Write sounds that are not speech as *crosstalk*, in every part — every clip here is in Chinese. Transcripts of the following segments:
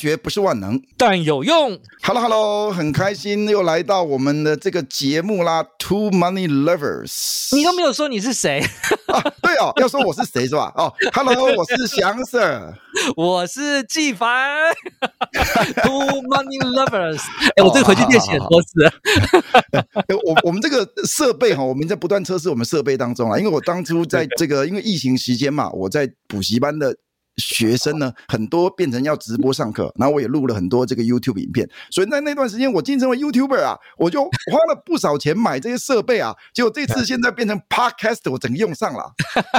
学不是万能，但有用。Hello Hello，很开心又来到我们的这个节目啦。Two Money Lovers，你都没有说你是谁啊？对哦，要说我是谁是吧？哦，Hello，*laughs* 我是翔 Sir，我是纪凡。*laughs* Two Money Lovers，哎，我这个回去练习很多次。*laughs* 我我们这个设备哈，我们在不断测试我们设备当中啊，因为我当初在这个因为疫情时间嘛，我在补习班的。学生呢，很多变成要直播上课，然后我也录了很多这个 YouTube 影片，所以在那段时间我晋升为 YouTuber 啊，我就花了不少钱买这些设备啊，结果这次 *laughs* 现在变成 Podcast，我整个用上了。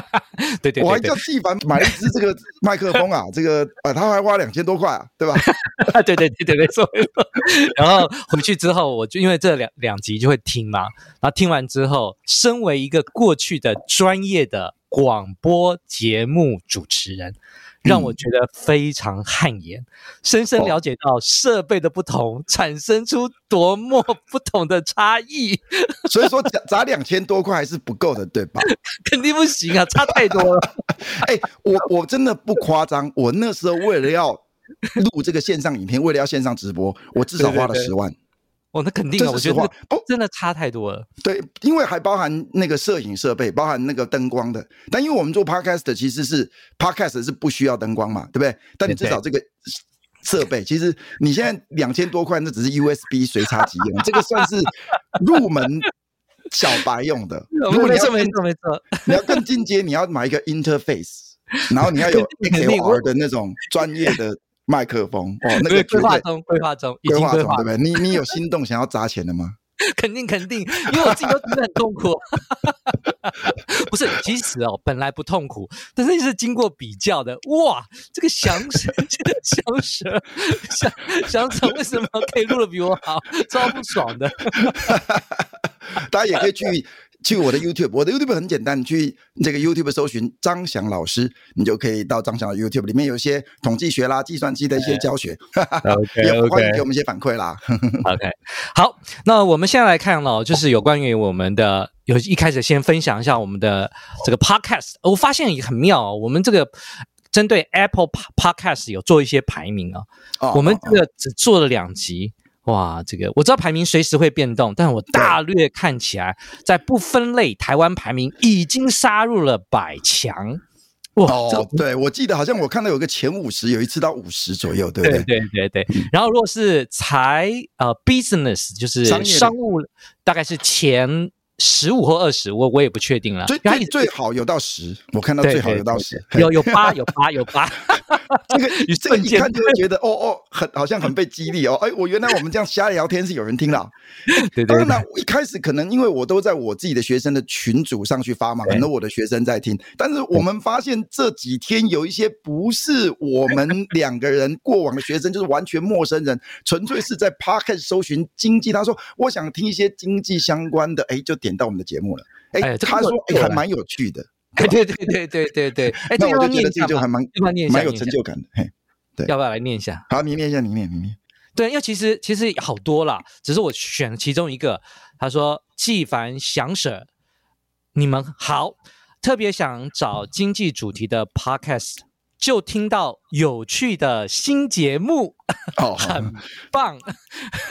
*laughs* 对，对，对对，我还叫纪凡买了一支这个麦克风啊，这个啊，他还花两千多块啊，对吧？*laughs* 对对对对没错没错。然后回去之后，我就因为这两两集就会听嘛，然后听完之后，身为一个过去的专业的广播节目主持人。让我觉得非常汗颜，嗯、深深了解到设备的不同，哦、产生出多么 *laughs* 不同的差异。*laughs* 所以说，砸砸两千多块还是不够的，对吧？*laughs* 肯定不行啊，差太多了。哎、欸，我我真的不夸张，我那时候为了要录这个线上影片，为了要线上直播，我至少花了十万。哦，那肯定啊，我觉得不真的差太多了。对，因为还包含那个摄影设备，包含那个灯光的。但因为我们做 podcast 其实是 podcast 是不需要灯光嘛，对不对？但你至少这个设备，其实你现在两千多块，那只是 USB 随插即用，这个算是入门小白用的。*laughs* 如果你要没错没错，你要更进阶，你要买一个 interface，然后你要有 *laughs* XLR 的那种专业的。麦克风哦，那个规划中，规划中，已经规划中，对不对？你你有心动想要砸钱的吗？*laughs* 肯定肯定，因为我自己都觉得很痛苦。*laughs* 不是，其实哦，本来不痛苦，但是是经过比较的。哇，这个翔蛇，这 *laughs* 个翔蛇，翔翔蛇为什么可以录的比我好？超不爽的。大家也可以去。去我的 YouTube，我的 YouTube 很简单，你去这个 YouTube 搜寻张翔老师，你就可以到张翔的 YouTube 里面有一些统计学啦、计算机的一些教学，OK，也欢迎给我们一些反馈啦。*laughs* OK，好，那我们现在来看了，就是有关于我们的，有一开始先分享一下我们的这个 Podcast，我发现也很妙，我们这个针对 Apple Podcast 有做一些排名啊，我们这个只做了两集。哇，这个我知道排名随时会变动，但我大略看起来，在不分类台湾排名已经杀入了百强。哇，哦，这个、对，我记得好像我看到有个前五十，有一次到五十左右，对不对？对对对对。然后如果是财呃 business 就是商务，大概是前。十五或二十，我我也不确定了。最最最好有到十，我看到最好有到十，有有八有八有八。*laughs* 这个这个一看就会觉得哦哦，很好像很被激励哦。哎，我原来我们这样瞎聊天是有人听了。*laughs* 对对。当然了，一开始可能因为我都在我自己的学生的群组上去发嘛，很多我的学生在听。但是我们发现这几天有一些不是我们 *laughs* 两个人过往的学生，就是完全陌生人，纯粹是在 Podcast 搜寻经济。他说我想听一些经济相关的，哎，就点。到我们的节目了，哎，哎他说哎，还蛮有趣的，*laughs* 对对对对对对对，哎，那我就觉得这就还蛮蛮有成就感的，嘿，对，要不要来念一下？好，你念一下，你念，你念。对，因为其实其实好多啦，只是我选其中一个。他说：“纪凡、祥 Sir，你们好，特别想找经济主题的 Podcast。”就听到有趣的新节目，哦，*laughs* 很棒。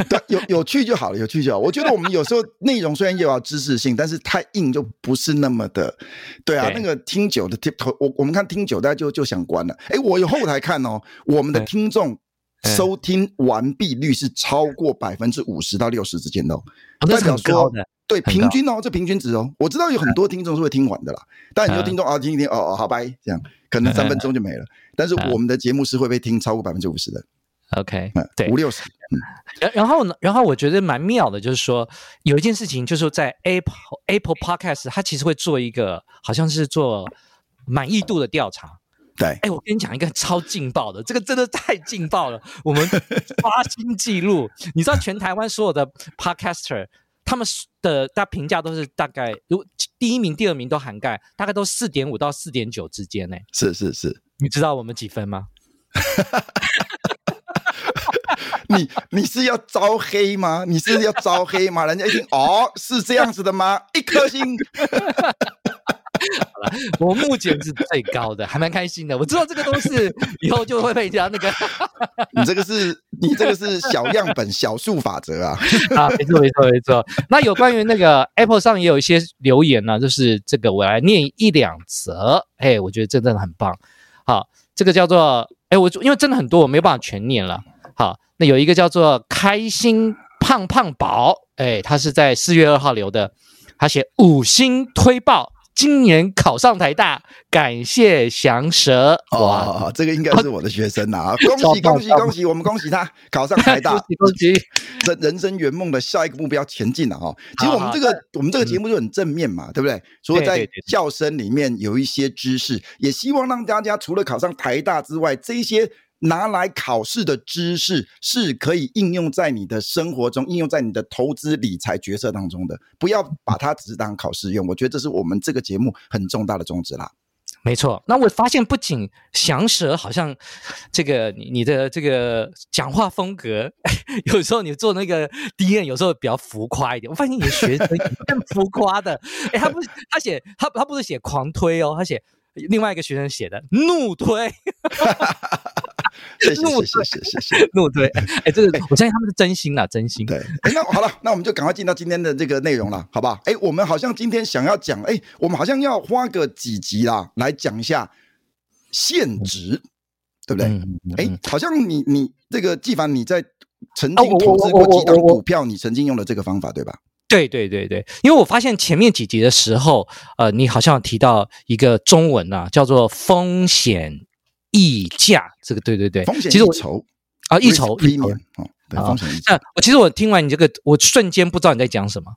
对，有有趣就好了，有趣就好。我觉得我们有时候内容虽然也有知识性，但是太硬就不是那么的。对啊，对那个听久的听，我我们看听久，大家就就想关了。哎，我有后台看哦，我们的听众收听完毕率是超过百分之五十到六十之间的哦，代表说。对，平均哦，这平均值哦，我知道有很多听众是会听完的啦，但很多听众啊，听一听哦哦，好拜，这样可能三分钟就没了。但是我们的节目是会被听超过百分之五十的，OK，对，五六十。然然后呢，然后我觉得蛮妙的，就是说有一件事情，就是在 Apple Apple Podcast，它其实会做一个好像是做满意度的调查。对，哎，我跟你讲一个超劲爆的，这个真的太劲爆了，我们刷新纪录，你知道全台湾所有的 Podcaster。他们的大评价都是大概，如第一名、第二名都涵盖，大概都四点五到四点九之间呢。是是是，你知道我们几分吗？*laughs* 你你是要招黑吗？你是要招黑吗？人家一听哦，是这样子的吗？一颗星。好了，我目前是最高的，还蛮开心的。我知道这个东西以后就会被人家那个，*laughs* 你这个是你这个是小样本小数法则啊！*laughs* 啊，没错没错没错。那有关于那个 Apple 上也有一些留言呢，就是这个我来念一两则。哎，我觉得这真的很棒。好，这个叫做哎，我因为真的很多，我没有办法全念了。好，那有一个叫做开心胖胖宝，哎，他是在四月二号留的。他写五星推爆，今年考上台大，感谢祥蛇。哇、哦，这个应该是我的学生啊！*laughs* 恭喜恭喜恭喜，我们恭喜他考上台大，*laughs* 恭喜恭喜，人人生圆梦的下一个目标前进了哈。其实我们这个我们这个节目就很正面嘛，嗯、对不对？除了在笑声里面有一些知识，也希望让大家除了考上台大之外，这一些。拿来考试的知识是可以应用在你的生活中，应用在你的投资理财决策当中的。不要把它只是当考试用。我觉得这是我们这个节目很重大的宗旨啦。没错。那我发现不仅祥蛇好像这个你你的这个讲话风格，*laughs* 有时候你做那个 DM 有时候比较浮夸一点。我发现你的学生更浮夸的。哎，他不是他写他他不是写狂推哦，他写另外一个学生写的怒推。*laughs* *laughs* 谢谢谢谢谢谢 *laughs* 怒对，哎，这个我相信他们是真心啦，真心。对，哎，那好了，那我们就赶快进到今天的这个内容了，好不好？哎，我们好像今天想要讲，哎，我们好像要花个几集啦，来讲一下现值，对不对？哎，好像你你这个纪凡你在曾经投资过几档股票，你曾经用了这个方法，对吧？对对对对，因为我发现前面几集的时候，呃，你好像提到一个中文啊，叫做风险。溢价，这个对对对，风险溢酬啊，溢酬一年哦，对，风险溢酬。那我其实我听完你这个，我瞬间不知道你在讲什么，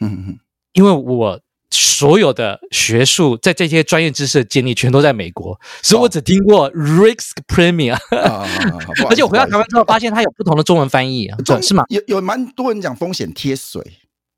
嗯嗯，因为我所有的学术在这些专业知识的建立全都在美国，所以我只听过 risk premium，*laughs* 而且我回到台湾之后发现它有不同的中文翻译，是吗？有有蛮多人讲风险贴水，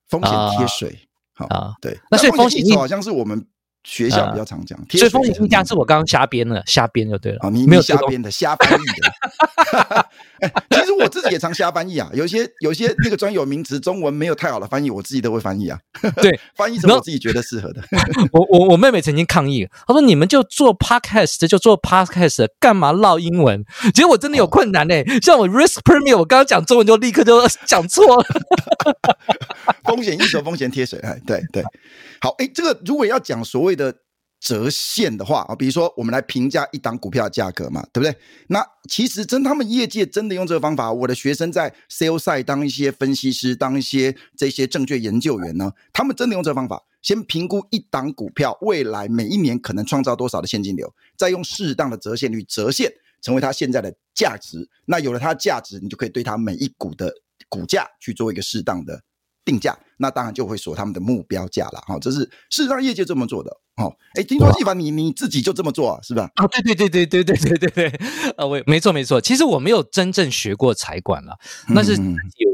风险贴水，好啊，对，那所以风险溢酬好像是我们。学校比较常讲，所以风险溢价是我刚刚瞎编的，瞎编就对了。啊，你没有瞎编的，瞎翻译的。*laughs* 哎，其实我自己也常瞎翻译啊，有些有些那个专有名词，中文没有太好的翻译，我自己都会翻译啊。对，*laughs* 翻译成我自己觉得适合的。*laughs* 我我我妹妹曾经抗议，她说：“你们就做 podcast 就做 podcast，干嘛唠英文？”其实我真的有困难呢。像我 risk premium，我刚刚讲中文就立刻就讲错了。风险溢酬，风险贴水。哎，对对。好，哎，这个如果要讲所谓的折现的话啊，比如说我们来评价一档股票的价格嘛，对不对？那其实真他们业界真的用这个方法，我的学生在 sales 当一些分析师，当一些这些证券研究员呢，他们真的用这个方法，先评估一档股票未来每一年可能创造多少的现金流，再用适当的折现率折现成为它现在的价值。那有了它的价值，你就可以对它每一股的股价去做一个适当的。定价，那当然就会锁他们的目标价了，哈，这是事实上业界这么做的，哦，哎，听说纪凡你你自己就这么做啊，是吧？啊，对对对对对对对对对，啊，我没错没错，其实我没有真正学过财管了，那是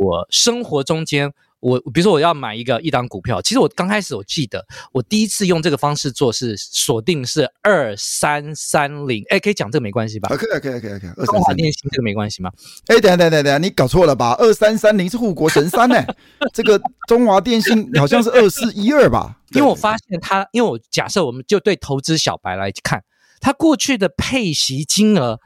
我生活中间。我比如说我要买一个一档股票，其实我刚开始我记得我第一次用这个方式做是锁定是二三三零，哎，可以讲这个没关系吧？可以可以可以可以，中华电信这个没关系吗？哎，等下等下等下，你搞错了吧？二三三零是护国神山呢，这个中华电信好像是二四一二吧？*laughs* 因为我发现它，因为我假设我们就对投资小白来看，它过去的配息金额。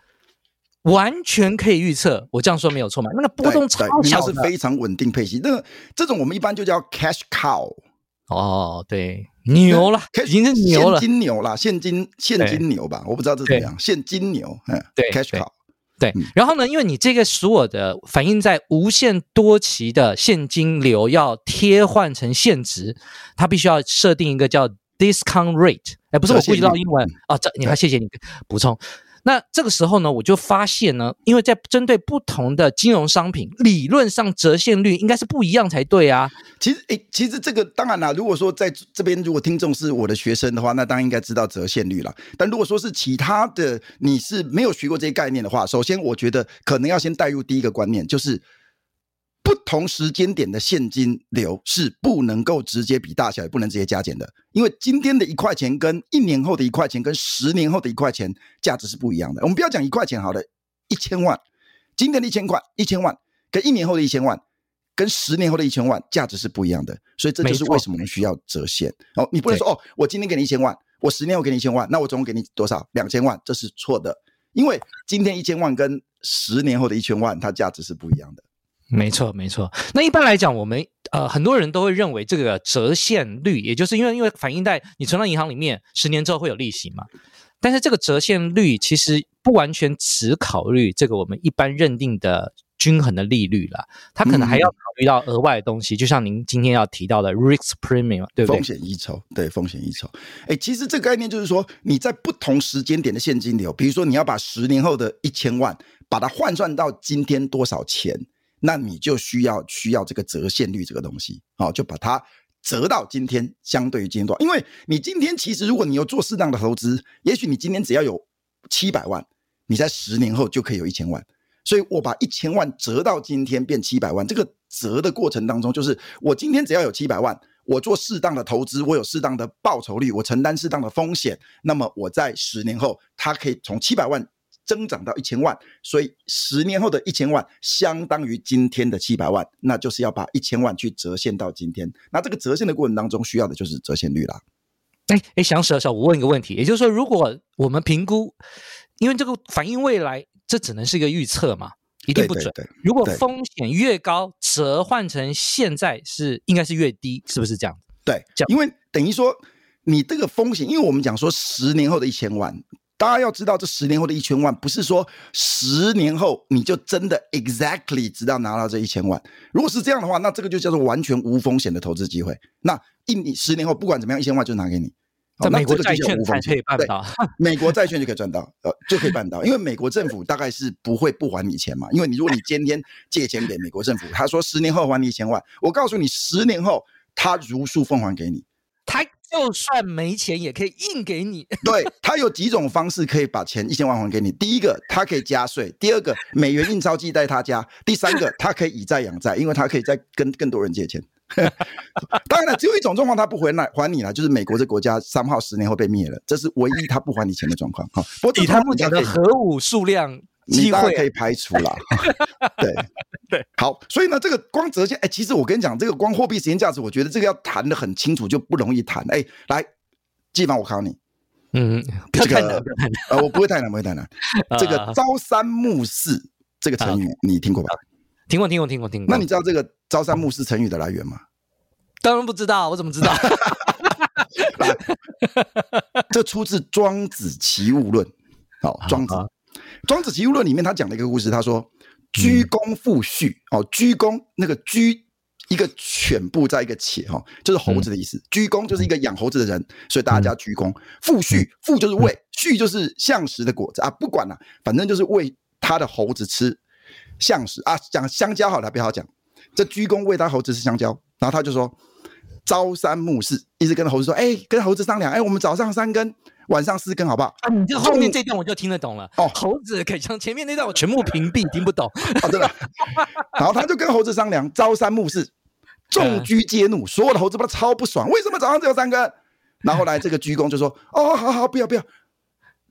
完全可以预测，我这样说没有错嘛？那个波动超小，是非常稳定配息。那个这种我们一般就叫 cash cow。哦，对，牛了，已经是牛了，现金牛了，现金现金牛吧？我不知道这怎么样，现金牛，嗯，对，cash cow。对，然后呢，因为你这个所有的反映在无限多期的现金流要贴换成现值，它必须要设定一个叫 discount rate。哎，不是我估计到英文啊，这你还谢谢你补充。那这个时候呢，我就发现呢，因为在针对不同的金融商品，理论上折现率应该是不一样才对啊。其实，诶，其实这个当然啦，如果说在这边，如果听众是我的学生的话，那当然应该知道折现率了。但如果说是其他的，你是没有学过这些概念的话，首先我觉得可能要先带入第一个观念，就是。同时间点的现金流是不能够直接比大小，也不能直接加减的，因为今天的一块钱跟一年后的一块钱跟十年后的一块钱价值是不一样的。我们不要讲一块钱好了，一千万，今天的一千块一千万跟一年后的一千万跟十年后的一千万价值是不一样的，所以这就是为什么我们需要折现。哦，你不能说哦，我今天给你一千万，我十年后给你一千万，那我总共给你多少？两千万，这是错的，因为今天一千万跟十年后的一千万，它价值是不一样的。没错，没错。那一般来讲，我们呃很多人都会认为这个折现率，也就是因为因为反映在你存到银行里面，十年之后会有利息嘛。但是这个折现率其实不完全只考虑这个我们一般认定的均衡的利率啦，它可能还要考虑到额外的东西，嗯、就像您今天要提到的 risk premium，对不对？风险溢酬，对，风险溢酬。哎，其实这个概念就是说，你在不同时间点的现金流，比如说你要把十年后的一千万，把它换算到今天多少钱。那你就需要需要这个折现率这个东西，好，就把它折到今天相对于今天多少？因为你今天其实如果你有做适当的投资，也许你今天只要有七百万，你在十年后就可以有一千万。所以我把一千万折到今天变七百万，这个折的过程当中，就是我今天只要有七百万，我做适当的投资，我有适当的报酬率，我承担适当的风险，那么我在十年后，它可以从七百万。增长到一千万，所以十年后的一千万相当于今天的七百万，那就是要把一千万去折现到今天。那这个折现的过程当中，需要的就是折现率啦。哎哎，翔时小，我问一个问题，也就是说，如果我们评估，因为这个反映未来，这只能是一个预测嘛，一定不准。对对对，如果风险越高，折换成现在是应该是越低，是不是这样？对，因为等于说你这个风险，因为我们讲说十年后的一千万。大家要知道，这十年后的一千万，不是说十年后你就真的 exactly 直到拿到这一千万。如果是这样的话，那这个就叫做完全无风险的投资机会。那一你十年后不管怎么样，一千万就拿给你。在美国债券才可以办到，美国债券就可以赚到，呃，就可以办到。因为美国政府大概是不会不还你钱嘛。因为你如果你今天借钱给美国政府，他说十年后还你一千万，我告诉你，十年后他如数奉还给你。他。就算没钱也可以硬给你。*laughs* 对，他有几种方式可以把钱一千万还给你。第一个，他可以加税；第二个，美元印钞机在他家；第三个，他可以以债养债，因为他可以再跟更多人借钱。*laughs* 当然了，只有一种状况他不回来还你了，就是美国这国家三号十年后被灭了，这是唯一他不还你钱的状况。哈，不过以他目前的核武数量。你大概可以排除了，*laughs* 对对，好，所以呢，这个光折现，哎，其实我跟你讲，这个光货币时间价值，我觉得这个要谈的很清楚就不容易谈。哎，来，季凡，我考你，嗯，这个呃，我不会太难，不会太难。*laughs* 这个朝三暮四这个成语你听过吧？听过，听过，听过，听过。那你知道这个朝三暮四成语的来源吗？当然不知道，我怎么知道？*laughs* 这出自《庄子齐物论》。好，庄子。庄子齐物论里面，他讲了一个故事。他说：“居公父畜，哦、嗯，居公那个居一个犬部在一个且，哈，就是猴子的意思。嗯、居公就是一个养猴子的人，所以大家叫居公。父畜，父就是喂，畜就是橡实的果子啊。不管了，反正就是喂他的猴子吃橡实啊。讲香蕉好了，不要讲。这鞠躬喂他猴子吃香蕉，然后他就说：朝三暮四，一直跟猴子说：哎，跟猴子商量，哎，我们早上三更。”晚上四更好不好？啊，你这后面这段我就听得懂了。哦，猴子可以像前面那段我全部屏蔽，听不懂。*laughs* 哦，对了，然后他就跟猴子商量，朝三暮四，众居皆怒，所有的猴子不都超不爽？为什么早上只有三更？然后来这个鞠躬就说：“ *laughs* 哦，好好，不要不要，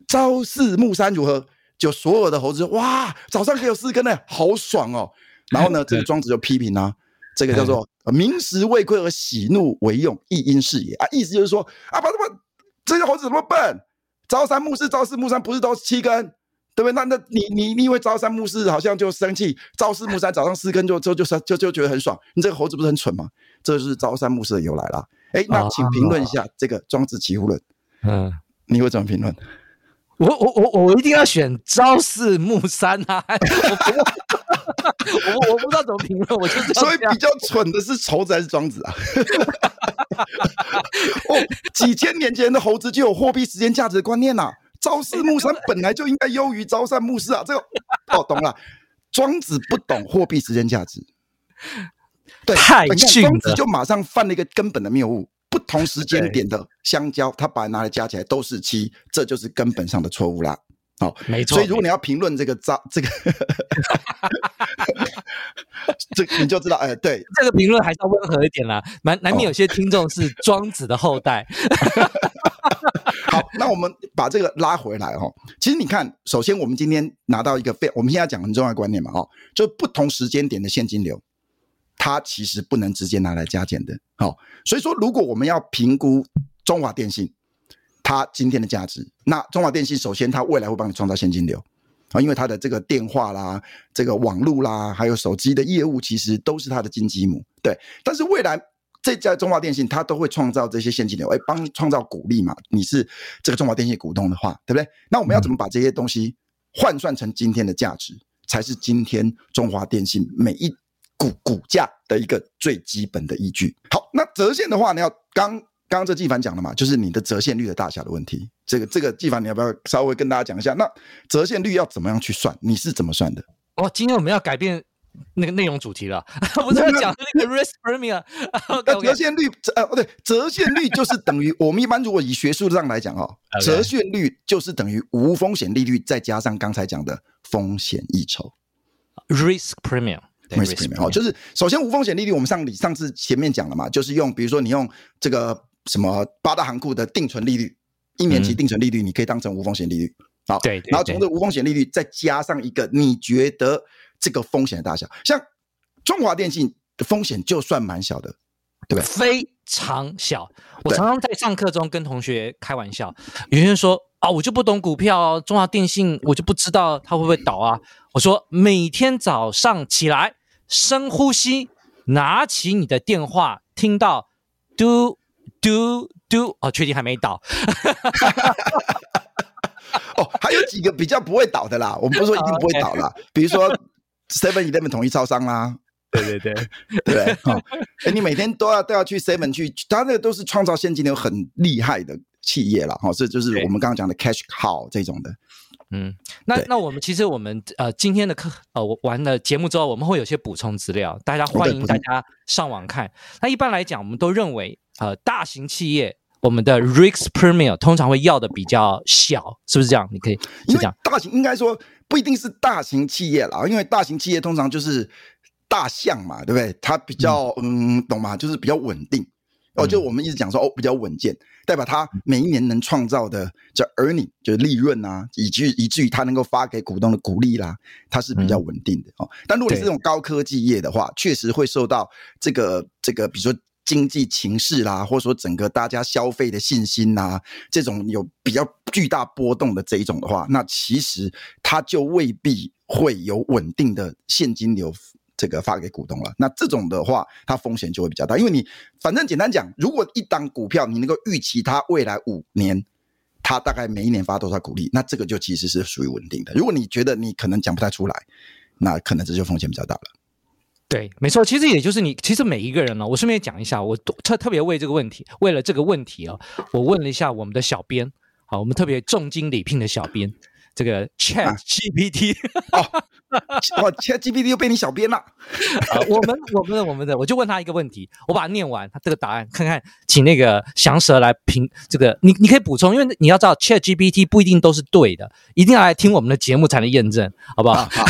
朝四暮三如何？”就所有的猴子说：“哇，早上可以有四更呢，好爽哦。”然后呢，这个庄子就批评啊，这个叫做“民食未亏而喜怒为用，亦因是也”啊，意思就是说啊，把什么。这些猴子怎么笨？朝三暮四，朝四暮三，不是都是七根，对不对？那那你你你以为朝三暮四好像就生气，朝四暮三早上四根就就就就就，就觉得很爽？你这个猴子不是很蠢吗？这就是朝三暮四的由来啦。哎，那请评论一下这个《庄子齐物论》。嗯，你会怎么评论？我我我我一定要选朝四暮三啊！*laughs* *laughs* 我我不知道怎么评论，我就是所以比较蠢的是猴子还是庄子啊？*laughs* 哦，几千年前的猴子就有货币时间价值的观念呐、啊，朝四暮三本来就应该优于朝三暮四啊。这个哦，懂了。庄子不懂货币时间价值，对，太近了。庄子就马上犯了一个根本的谬误：不同时间点的香蕉，他把它拿来加起来都是七，这就是根本上的错误啦。好，没错。所以如果你要评论这个渣，这个。*laughs* 这你就知道，哎，对，这个评论还是要温和一点啦，难难免有些听众是庄子的后代。*laughs* 好，那我们把这个拉回来哦。其实你看，首先我们今天拿到一个非，我们现在讲很重要的观念嘛，哦，就不同时间点的现金流，它其实不能直接拿来加减的。好、哦，所以说如果我们要评估中华电信它今天的价值，那中华电信首先它未来会帮你创造现金流啊，因为它的这个电话啦、这个网络啦，还有手机的业务，其实都是它的金鸡母。对，但是未来。这家中华电信，它都会创造这些现金流，哎，帮创造股利嘛。你是这个中华电信股东的话，对不对？那我们要怎么把这些东西换算成今天的价值，才是今天中华电信每一股股价的一个最基本的依据。好，那折现的话，你要刚刚刚这纪凡讲了嘛，就是你的折现率的大小的问题。这个这个纪凡，你要不要稍微跟大家讲一下？那折现率要怎么样去算？你是怎么算的？哦，今天我们要改变。那个内容主题了，*laughs* 我在讲那个 risk premium，*laughs* 那折现率，呃，不对，折现率就是等于我们一般如果以学术上来讲哦，*laughs* 折现率就是等于无风险利率再加上刚才讲的风险溢酬，risk premium，risk premium，哦，就是首先无风险利率，我们上你上次前面讲了嘛，就是用比如说你用这个什么八大行库的定存利率，一年期定存利率，你可以当成无风险利率，好，对，然后从这无风险利率再加上一个你觉得。这个风险的大小，像中华电信的风险就算蛮小的，对不对？非常小。我常常在上课中跟同学开玩笑，有些人说啊，我就不懂股票哦，中华电信我就不知道它会不会倒啊。我说每天早上起来深呼吸，拿起你的电话，听到嘟嘟嘟，哦，确定还没倒。哦，还有几个比较不会倒的啦，我们不是说一定不会倒啦，比如说。Seven Eleven 统一超商啦，*laughs* 对对 *laughs* 对对，哦，哎，你每天都要都要去 Seven 去，他那个都是创造现金流很厉害的企业了，哈，这就是我们刚刚讲的 cash cow 这种的。嗯，那那我们其实我们呃今天的课呃完了节目之后，我们会有些补充资料，大家欢迎大家上网看。那一般来讲，我们都认为呃大型企业我们的 risk premium 通常会要的比较小，是不是这样？你可以是这样，大型应该说。不一定是大型企业啦，因为大型企业通常就是大象嘛，对不对？它比较嗯，嗯，懂吗？就是比较稳定哦。就我们一直讲说哦，比较稳健，代表它每一年能创造的叫 earning，就是利润啊，以至以至于它能够发给股东的股利啦，它是比较稳定的哦。但如果你是这种高科技业的话，确实会受到这个这个，比如说。经济情势啦，或者说整个大家消费的信心呐，这种有比较巨大波动的这一种的话，那其实它就未必会有稳定的现金流这个发给股东了。那这种的话，它风险就会比较大，因为你反正简单讲，如果一档股票你能够预期它未来五年，它大概每一年发多少股利，那这个就其实是属于稳定的。如果你觉得你可能讲不太出来，那可能这就风险比较大了。对，没错，其实也就是你，其实每一个人呢，我顺便讲一下，我特特别为这个问题，为了这个问题啊，我问了一下我们的小编，好，我们特别重金礼聘的小编，这个 Chat GPT，哦，哦，Chat GPT 又被你小编了，我们我们的我们的，我就问他一个问题，我把它念完，他这个答案看看，请那个祥蛇来评这个，你你可以补充，因为你要知道 Chat GPT 不一定都是对的，一定要来听我们的节目才能验证，好不好？好，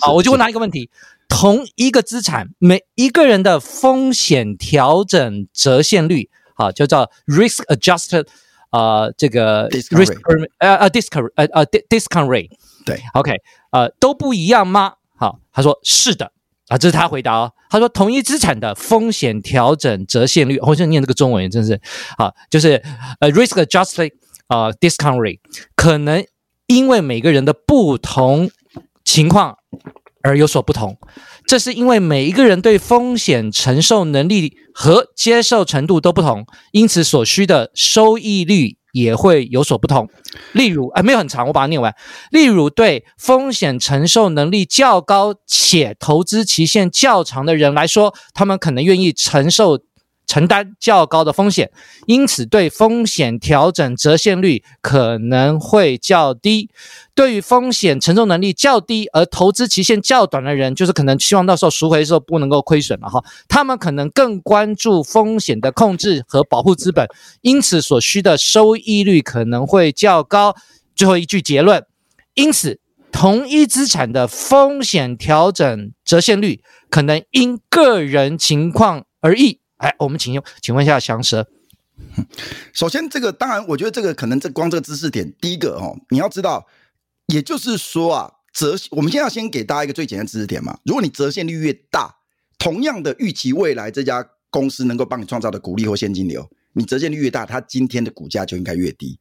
*laughs* 好，我就问他一个问题。同一个资产，每一个人的风险调整折现率，啊，就叫 risk adjusted，呃，这个 risk 呃呃 discount 呃呃 discount rate，对，OK，呃，都不一样吗？好，他说是的，啊，这是他回答哦。他说同一资产的风险调整折现率，我现在念这个中文真是，啊，就是呃 risk adjusted 呃 discount rate，可能因为每个人的不同情况。而有所不同，这是因为每一个人对风险承受能力和接受程度都不同，因此所需的收益率也会有所不同。例如，哎，没有很长，我把它念完。例如，对风险承受能力较高且投资期限较长的人来说，他们可能愿意承受。承担较高的风险，因此对风险调整折现率可能会较低。对于风险承受能力较低而投资期限较短的人，就是可能希望到时候赎回的时候不能够亏损了哈。他们可能更关注风险的控制和保护资本，因此所需的收益率可能会较高。最后一句结论，因此同一资产的风险调整折现率可能因个人情况而异。哎，我们请用，请问一下祥蛇。*laughs* 首先，这个当然，我觉得这个可能这光这个知识点，第一个哦，你要知道，也就是说啊，折，我们现在要先给大家一个最简单的知识点嘛。如果你折现率越大，同样的预期未来这家公司能够帮你创造的股利或现金流，你折现率越大，它今天的股价就应该越低，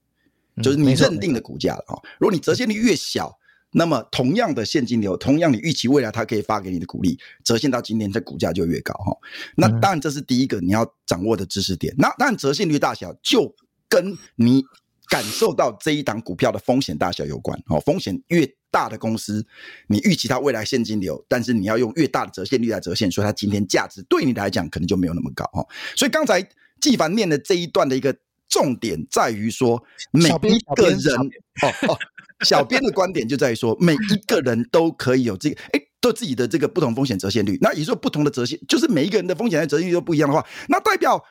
就是你认定的股价了哈。如果你折现率越小，那么同样的现金流，同样你预期未来它可以发给你的股利，折现到今天这股价就越高哈。那当然这是第一个你要掌握的知识点。那当然折现率大小就跟你感受到这一档股票的风险大小有关哦。风险越大的公司，你预期它未来现金流，但是你要用越大的折现率来折现，所以它今天价值对你来讲可能就没有那么高哈。所以刚才纪凡念的这一段的一个重点在于说，每一个人哦哦。小编的观点就在于说，每一个人都可以有这个，哎，都自己的这个不同风险折现率。那也就是说，不同的折现，就是每一个人的风险的折现率都不一样的话，那代表，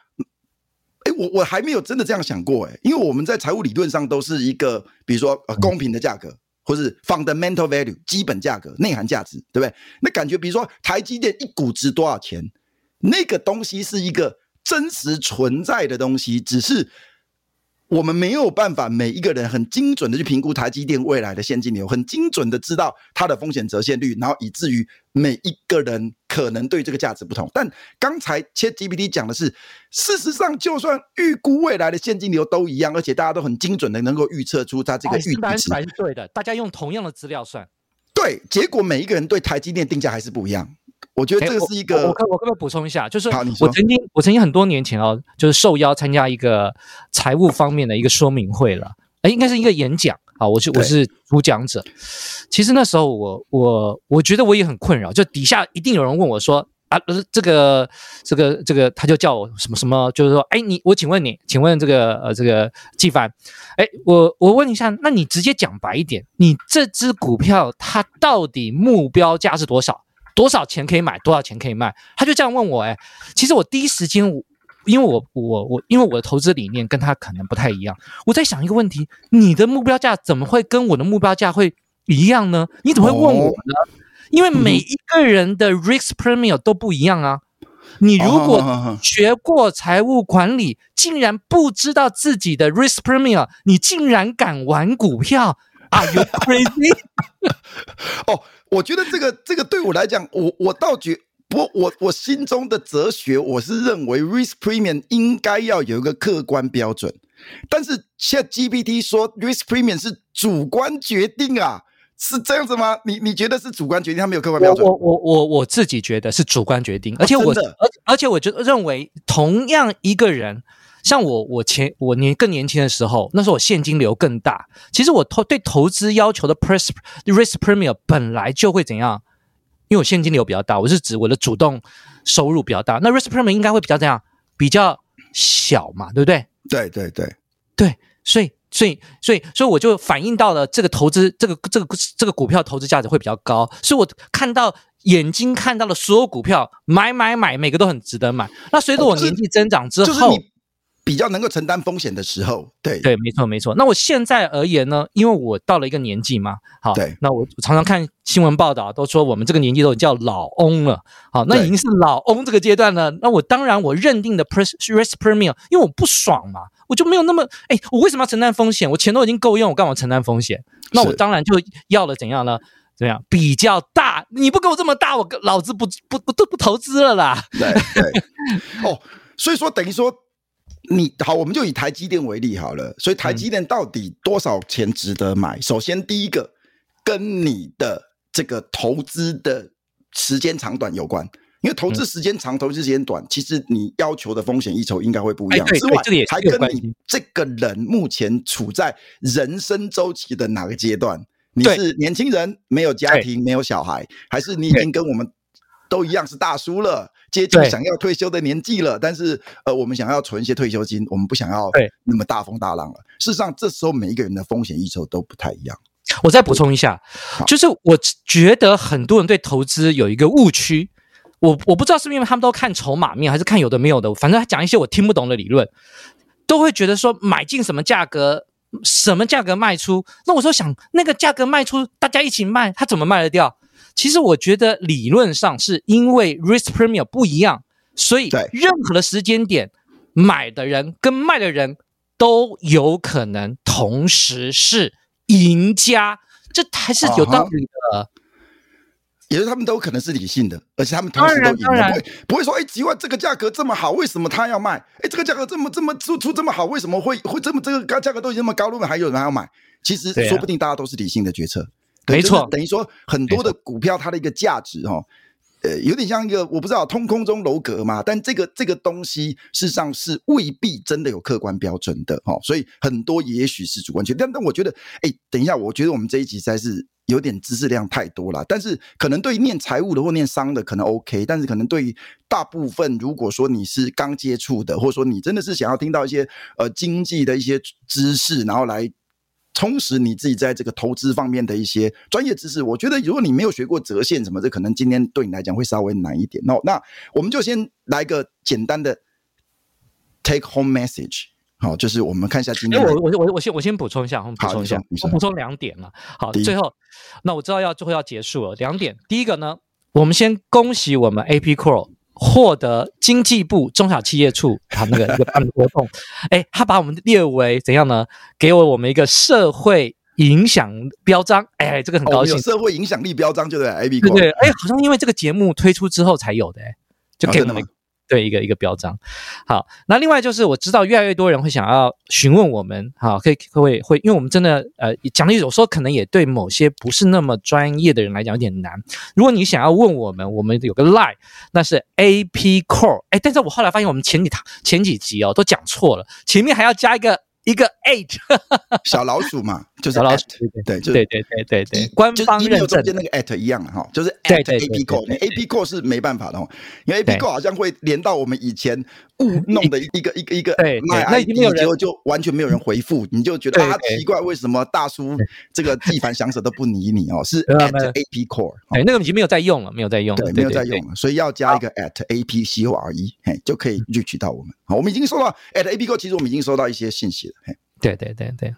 哎，我我还没有真的这样想过，哎，因为我们在财务理论上都是一个，比如说呃公平的价格，或是 fundamental value 基本价格、内涵价值，对不对？那感觉，比如说台积电一股值多少钱，那个东西是一个真实存在的东西，只是。我们没有办法每一个人很精准的去评估台积电未来的现金流，很精准的知道它的风险折现率，然后以至于每一个人可能对这个价值不同。但刚才 ChatGPT 讲的是，事实上就算预估未来的现金流都一样，而且大家都很精准的能够预测出它这个预值，还是对的。大家用同样的资料算，对，结果每一个人对台积电定价还是不一样。我觉得这个是一个，欸、我可我可不可以补充一下？就是我曾经我曾经很多年前哦，就是受邀参加一个财务方面的一个说明会了，哎，应该是一个演讲啊，我是我是主讲者。其实那时候我我我觉得我也很困扰，就底下一定有人问我说啊，这个这个这个，他就叫我什么什么，就是说，哎，你我请问你，请问这个呃这个纪凡，哎，我我问一下，那你直接讲白一点，你这只股票它到底目标价是多少？多少钱可以买？多少钱可以卖？他就这样问我，哎，其实我第一时间我，因为我我我，因为我的投资理念跟他可能不太一样，我在想一个问题：你的目标价怎么会跟我的目标价会一样呢？你怎么会问我呢？因为每一个人的 risk premium 都不一样啊。你如果学过财务管理，竟然不知道自己的 risk premium，你竟然敢玩股票？Are you crazy？*laughs* 哦。我觉得这个这个对我来讲，我我倒觉不，我我心中的哲学，我是认为 risk premium 应该要有一个客观标准，但是 ChatGPT 说 risk premium 是主观决定啊，是这样子吗？你你觉得是主观决定，他没有客观标准？我我我我自己觉得是主观决定，而且我而、哦、而且我就认为同样一个人。像我，我前我年更年轻的时候，那时候我现金流更大。其实我投对投资要求的 risk premium 本来就会怎样，因为我现金流比较大，我是指我的主动收入比较大。那 risk premium 应该会比较怎样，比较小嘛，对不对？对对对对，所以所以所以所以我就反映到了这个投资这个这个这个股票投资价值会比较高，所以我看到眼睛看到的所有股票买买买，每个都很值得买。那随着我年纪增长之后。就是比较能够承担风险的时候，对对，没错没错。那我现在而言呢，因为我到了一个年纪嘛，好，对，那我常常看新闻报道，都说我们这个年纪都叫老翁了，好，那已经是老翁这个阶段了。那我当然我认定的 risk premium，因为我不爽嘛，我就没有那么，哎，我为什么要承担风险？我钱都已经够用，我干嘛承担风险？那我当然就要了怎样呢？怎样比较大？你不给我这么大，我老子不不不都不投资了啦。对对，*laughs* 哦，所以说等于说。你好，我们就以台积电为例好了。所以台积电到底多少钱值得买？嗯、首先，第一个跟你的这个投资的时间长短有关，因为投资时间长、嗯、投资时间短，其实你要求的风险一筹应该会不一样。之外，还跟你这个人目前处在人生周期的哪个阶段？你是年轻人，没有家庭，没有小孩，还是你已经跟我们都一样是大叔了？接近想要退休的年纪了，但是呃，我们想要存一些退休金，我们不想要那么大风大浪了。事实上，这时候每一个人的风险意识都不太一样。我再补充一下，就是我觉得很多人对投资有一个误区，我我不知道是不是因为他们都看筹码面，还是看有的没有的，反正他讲一些我听不懂的理论，都会觉得说买进什么价格，什么价格卖出。那我说想那个价格卖出，大家一起卖，他怎么卖得掉？其实我觉得理论上是因为 risk premium 不一样，所以任何的时间点买的人跟卖的人都有可能同时是赢家，这还是有道理的。也就是他们都可能是理性的，而且他们同时都赢了，不会不会说，哎，几万这个价格这么好，为什么他要卖？哎，这个价格这么这么出出这么好，为什么会会这么这个价格都已经这么高了，还有人要买？其实说不定大家都是理性的决策，没错，等于说很多的股票它的一个价值哈。呃，有点像一个我不知道通空中楼阁嘛，但这个这个东西事实上是未必真的有客观标准的哈、哦，所以很多也许是主观权。但但我觉得，哎，等一下，我觉得我们这一集实在是有点知识量太多了。但是可能对于念财务的或念商的可能 OK，但是可能对于大部分，如果说你是刚接触的，或者说你真的是想要听到一些呃经济的一些知识，然后来。充实你自己在这个投资方面的一些专业知识，我觉得如果你没有学过折现什么，这可能今天对你来讲会稍微难一点。那那我们就先来个简单的 take home message，好，就是我们看一下今天。我我我我先我先补充一下，我补充一下，我补充两点了。好，最后那我知道要最后要结束了，两点。第一个呢，我们先恭喜我们 APICORE。获得经济部中小企业处他那个一个办的活动，*laughs* 哎，他把我们列为怎样呢？给我我们一个社会影响标章，哎，这个很高兴，哦、社会影响力标章就对，A B 对对，哎，好像因为这个节目推出之后才有的，哎，就给我们。对一个一个标章，好，那另外就是我知道越来越多人会想要询问我们，好，可以会会，因为我们真的呃讲的有时候可能也对某些不是那么专业的人来讲有点难。如果你想要问我们，我们有个 lie，那是 APCORE，哎，但是我后来发现我们前几堂前几集哦都讲错了，前面还要加一个。一个 eight 小老鼠嘛，就是小老鼠，对，对，对，对，对，对，官方认证中间那个 at 一样的哈，就是 at APICORE，APICORE 是没办法的哦，因为 APICORE 好像会连到我们以前误弄的一个一个一个，对，那已经没有人，结果就完全没有人回复，你就觉得啊奇怪，为什么大叔这个纪凡祥蛇都不理你哦？是 at APICORE，哎，那个已经没有在用了，没有在用，对，没有在用了，所以要加一个 at APCORE，嘿，就可以 reach 到我们。好，我们已经收到 at APICORE，其实我们已经收到一些信息了。对对对对，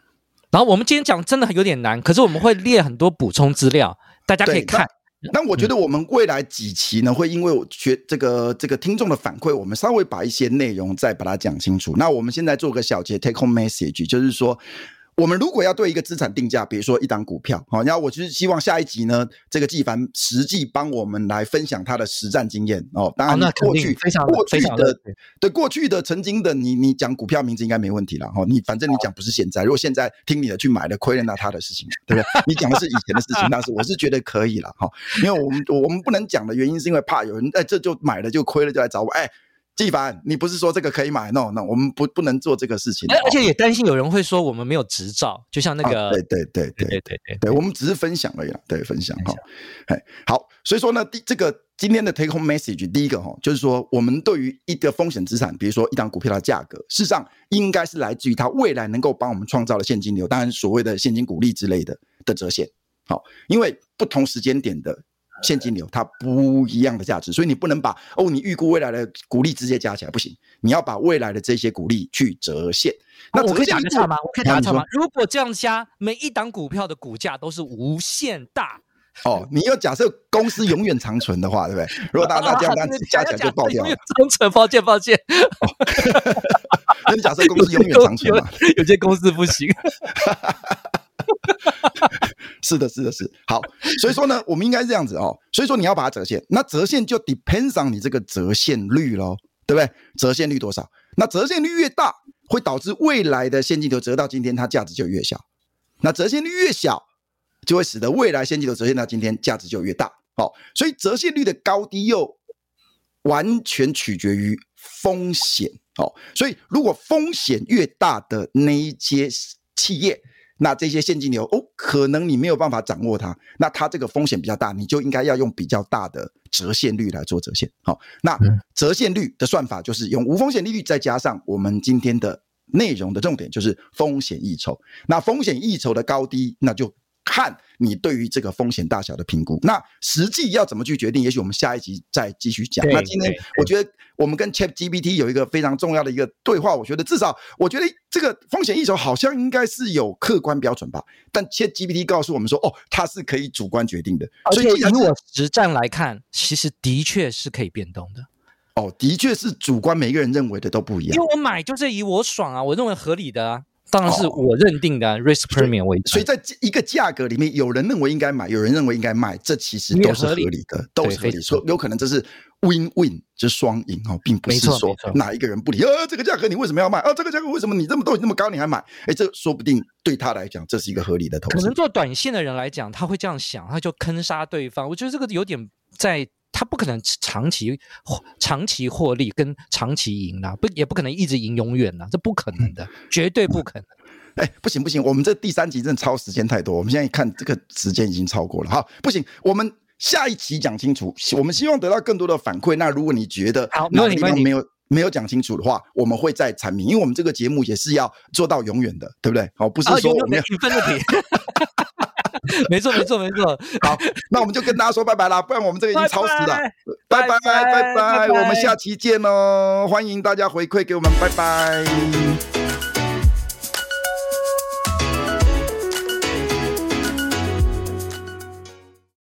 然后我们今天讲真的有点难，可是我们会列很多补充资料，大家可以看。那我觉得我们未来几期呢，会因为我学这个这个听众的反馈，我们稍微把一些内容再把它讲清楚。那我们现在做个小结，take home message，就是说。我们如果要对一个资产定价，比如说一档股票，好，然后我就是希望下一集呢，这个纪凡实际帮我们来分享他的实战经验哦。当然，过去非常过去的对过去的曾经的你，你讲股票名字应该没问题了哈。你反正你讲不是现在，如果现在听你的去买了亏了，那他的事情，对不对？*laughs* 你讲的是以前的事情，但是我是觉得可以了哈。因为我们我们不能讲的原因是因为怕有人哎这就买了就亏了就来找我哎。纪凡，你不是说这个可以买？No，No，我们不不能做这个事情。而且也担心有人会说我们没有执照，就像那个……啊、对对对对对对对，我们只是分享而已啦，对，分享哈。哎，好，所以说呢，第这个今天的 take home message，第一个哈，就是说我们对于一个风险资产，比如说一档股票的价格，事实上应该是来自于它未来能够帮我们创造的现金流，当然所谓的现金股利之类的的折现。好，因为不同时间点的。现金流它不一样的价值，所以你不能把哦，你预估未来的股利直接加起来不行，你要把未来的这些股利去折现。那我可以打个岔吗？我可以打个岔吗？如果这样加，每一档股票的股价都是无限大。哦，你要假设公司永远长存的话，对不对？如果大家这样单 *laughs* 加起来就爆掉了。*laughs* 长存，抱歉抱歉。*laughs* 那你假设公司永远长存嘛？有些公司不行。*laughs* 是的，是的，是好，所以说呢，我们应该是这样子哦。所以说你要把它折现，那折现就 depends on 你这个折现率喽，对不对？折现率多少？那折现率越大，会导致未来的现金流折到今天，它价值就越小。那折现率越小，就会使得未来现金流折现到今天，价值就越大。好，所以折现率的高低又完全取决于风险。好，所以如果风险越大的那一些企业。那这些现金流哦，可能你没有办法掌握它，那它这个风险比较大，你就应该要用比较大的折现率来做折现。好，那折现率的算法就是用无风险利率再加上我们今天的内容的重点就是风险溢酬。那风险溢酬的高低，那就。看你对于这个风险大小的评估，那实际要怎么去决定？也许我们下一集再继续讲。那今天我觉得我们跟 ChatGPT 有一个非常重要的一个对话，我觉得至少我觉得这个风险一手好像应该是有客观标准吧。但 ChatGPT 告诉我们说，哦，它是可以主观决定的。所以以我实战来看，其实的确是可以变动的。哦，的确是主观，每个人认为的都不一样。因为我买就是以我爽啊，我认为合理的啊。当然是我认定的 risk premium 为。所以在一个价格里面，有人认为应该买，有人认为应该卖，这其实都是合理的，都是合理。说有可能这是 win win，就是双赢哦，并不是说哪一个人不理。呃，这个价格你为什么要卖？啊，这个价格为什么你这么都那么高你还买？哎，这说不定对他来讲这是一个合理的投资。可能做短线的人来讲，他会这样想，他就坑杀对方。我觉得这个有点在。他不可能长期长期获利跟长期赢啊，不也不可能一直赢永远啊，这不可能的，绝对不可能。哎、欸，不行不行，我们这第三集真的超时间太多，我们现在看这个时间已经超过了，好，不行，我们下一期讲清楚，我们希望得到更多的反馈。那如果你觉得哪个地方没有没有讲清楚的话，我们会再阐明，因为我们这个节目也是要做到永远的，对不对？好，不是说我们要分的题。*laughs* 没错，没错，没错。好，那我们就跟大家说拜拜啦，不然我们这个已经超时了。拜拜，拜拜，我们下期见哦！欢迎大家回馈给我们，拜拜。